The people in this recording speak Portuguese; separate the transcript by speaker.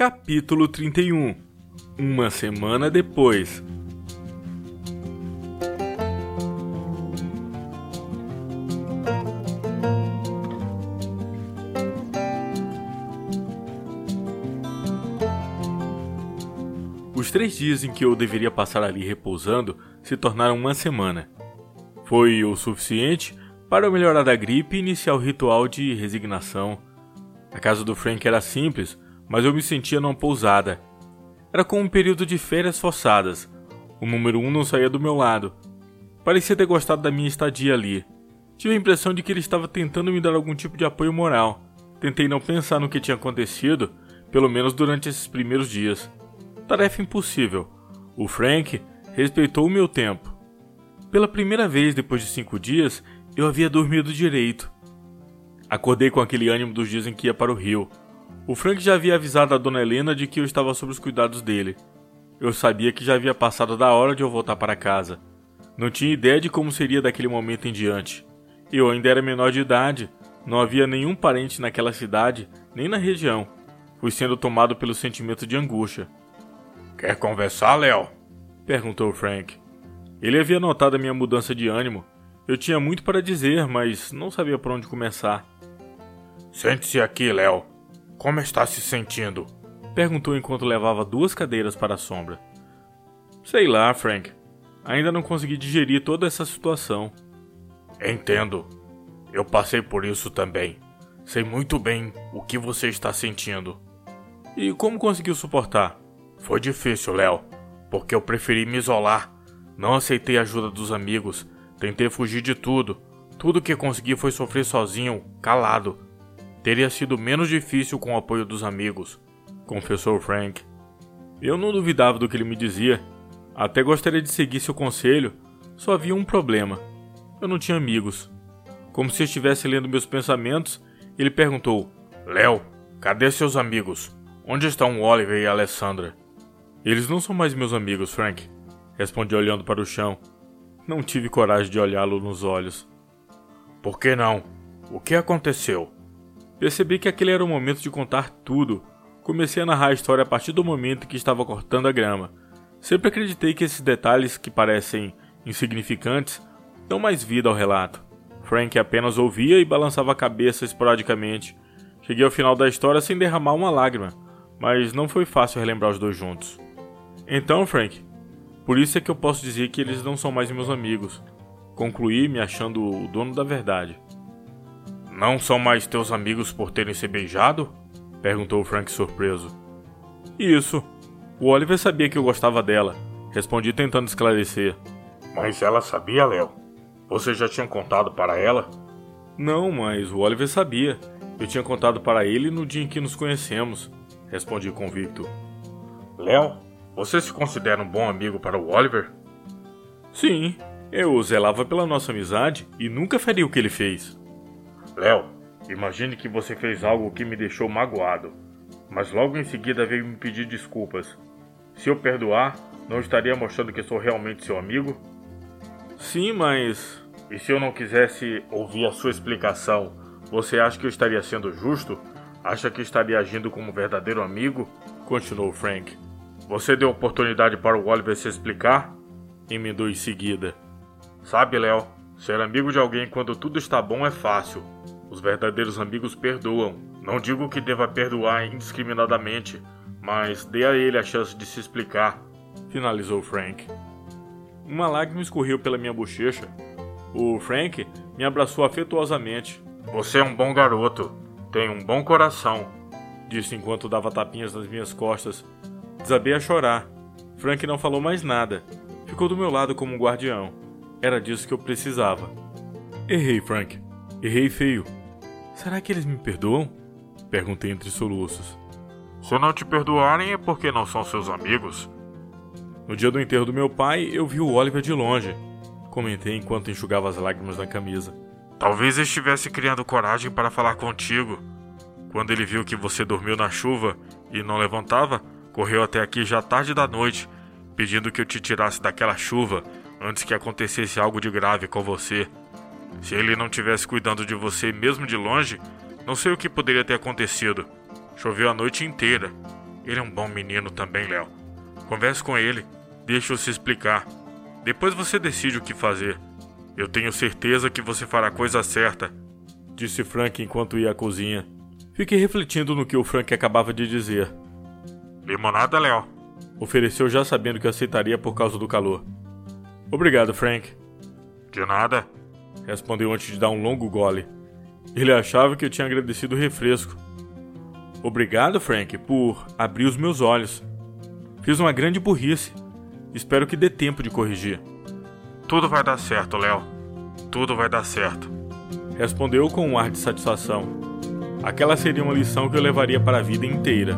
Speaker 1: Capítulo 31 Uma semana depois. Os três dias em que eu deveria passar ali repousando se tornaram uma semana. Foi o suficiente para eu melhorar da gripe e iniciar o ritual de resignação. A casa do Frank era simples, mas eu me sentia numa pousada. Era como um período de férias forçadas. O número um não saía do meu lado. Parecia ter gostado da minha estadia ali. Tive a impressão de que ele estava tentando me dar algum tipo de apoio moral. Tentei não pensar no que tinha acontecido, pelo menos durante esses primeiros dias. Tarefa impossível. O Frank respeitou o meu tempo. Pela primeira vez depois de cinco dias, eu havia dormido direito. Acordei com aquele ânimo dos dias em que ia para o rio. O Frank já havia avisado a dona Helena de que eu estava sob os cuidados dele. Eu sabia que já havia passado da hora de eu voltar para casa. Não tinha ideia de como seria daquele momento em diante. Eu ainda era menor de idade, não havia nenhum parente naquela cidade, nem na região. Fui sendo tomado pelo sentimento de angústia.
Speaker 2: Quer conversar, Léo?
Speaker 1: perguntou Frank. Ele havia notado a minha mudança de ânimo eu tinha muito para dizer, mas não sabia por onde começar.
Speaker 2: Sente-se aqui, Léo. Como está se sentindo?
Speaker 1: Perguntou enquanto levava duas cadeiras para a sombra. Sei lá, Frank. Ainda não consegui digerir toda essa situação.
Speaker 2: Entendo. Eu passei por isso também. Sei muito bem o que você está sentindo.
Speaker 1: E como conseguiu suportar?
Speaker 2: Foi difícil, Léo, porque eu preferi me isolar. Não aceitei a ajuda dos amigos Tentei fugir de tudo. Tudo que consegui foi sofrer sozinho, calado. Teria sido menos difícil com o apoio dos amigos, confessou Frank.
Speaker 1: Eu não duvidava do que ele me dizia. Até gostaria de seguir seu conselho. Só havia um problema. Eu não tinha amigos. Como se estivesse lendo meus pensamentos, ele perguntou:
Speaker 2: Léo, cadê seus amigos? Onde estão Oliver e Alessandra?
Speaker 1: Eles não são mais meus amigos, Frank. Respondi olhando para o chão. Não tive coragem de olhá-lo nos olhos.
Speaker 2: Por que não? O que aconteceu?
Speaker 1: Percebi que aquele era o momento de contar tudo. Comecei a narrar a história a partir do momento que estava cortando a grama. Sempre acreditei que esses detalhes que parecem insignificantes dão mais vida ao relato. Frank apenas ouvia e balançava a cabeça esporadicamente. Cheguei ao final da história sem derramar uma lágrima, mas não foi fácil relembrar os dois juntos. Então, Frank, por isso é que eu posso dizer que eles não são mais meus amigos. Concluí me achando o dono da verdade.
Speaker 2: Não são mais teus amigos por terem se beijado? Perguntou Frank surpreso.
Speaker 1: Isso. O Oliver sabia que eu gostava dela. Respondi tentando esclarecer.
Speaker 2: Mas ela sabia, Léo? Você já tinha contado para ela?
Speaker 1: Não, mas o Oliver sabia. Eu tinha contado para ele no dia em que nos conhecemos. Respondi convicto.
Speaker 2: Léo, você se considera um bom amigo para o Oliver?
Speaker 1: Sim, eu zelava pela nossa amizade e nunca faria o que ele fez.
Speaker 2: Léo, imagine que você fez algo que me deixou magoado, mas logo em seguida veio me pedir desculpas. Se eu perdoar, não estaria mostrando que sou realmente seu amigo?
Speaker 1: Sim, mas.
Speaker 2: E se eu não quisesse ouvir a sua explicação, você acha que eu estaria sendo justo? Acha que estaria agindo como verdadeiro amigo? Continuou Frank. Você deu oportunidade para o Oliver se explicar? Emendou em seguida. Sabe, Léo, ser amigo de alguém quando tudo está bom é fácil. Os verdadeiros amigos perdoam. Não digo que deva perdoar indiscriminadamente, mas dê a ele a chance de se explicar. Finalizou Frank.
Speaker 1: Uma lágrima escorreu pela minha bochecha. O Frank me abraçou afetuosamente.
Speaker 2: Você é um bom garoto. Tem um bom coração,
Speaker 1: disse enquanto dava tapinhas nas minhas costas Desabei a chorar. Frank não falou mais nada. Ficou do meu lado como um guardião. Era disso que eu precisava. Errei, Frank. Errei feio. Será que eles me perdoam? Perguntei entre soluços.
Speaker 2: Se não te perdoarem é porque não são seus amigos.
Speaker 1: No dia do enterro do meu pai, eu vi o Oliver de longe. Comentei enquanto enxugava as lágrimas na camisa.
Speaker 2: Talvez estivesse criando coragem para falar contigo. Quando ele viu que você dormiu na chuva e não levantava, Correu até aqui já tarde da noite, pedindo que eu te tirasse daquela chuva antes que acontecesse algo de grave com você. Se ele não tivesse cuidando de você mesmo de longe, não sei o que poderia ter acontecido. Choveu a noite inteira. Ele é um bom menino também, Léo. Converse com ele, deixe-o se explicar. Depois você decide o que fazer. Eu tenho certeza que você fará a coisa certa, disse Frank enquanto ia à cozinha.
Speaker 1: Fiquei refletindo no que o Frank acabava de dizer.
Speaker 2: Limonada, Léo?
Speaker 1: Ofereceu já sabendo que aceitaria por causa do calor. Obrigado, Frank.
Speaker 2: De nada,
Speaker 1: respondeu antes de dar um longo gole. Ele achava que eu tinha agradecido o refresco. Obrigado, Frank, por abrir os meus olhos. Fiz uma grande burrice. Espero que dê tempo de corrigir.
Speaker 2: Tudo vai dar certo, Léo. Tudo vai dar certo.
Speaker 1: Respondeu com um ar de satisfação. Aquela seria uma lição que eu levaria para a vida inteira.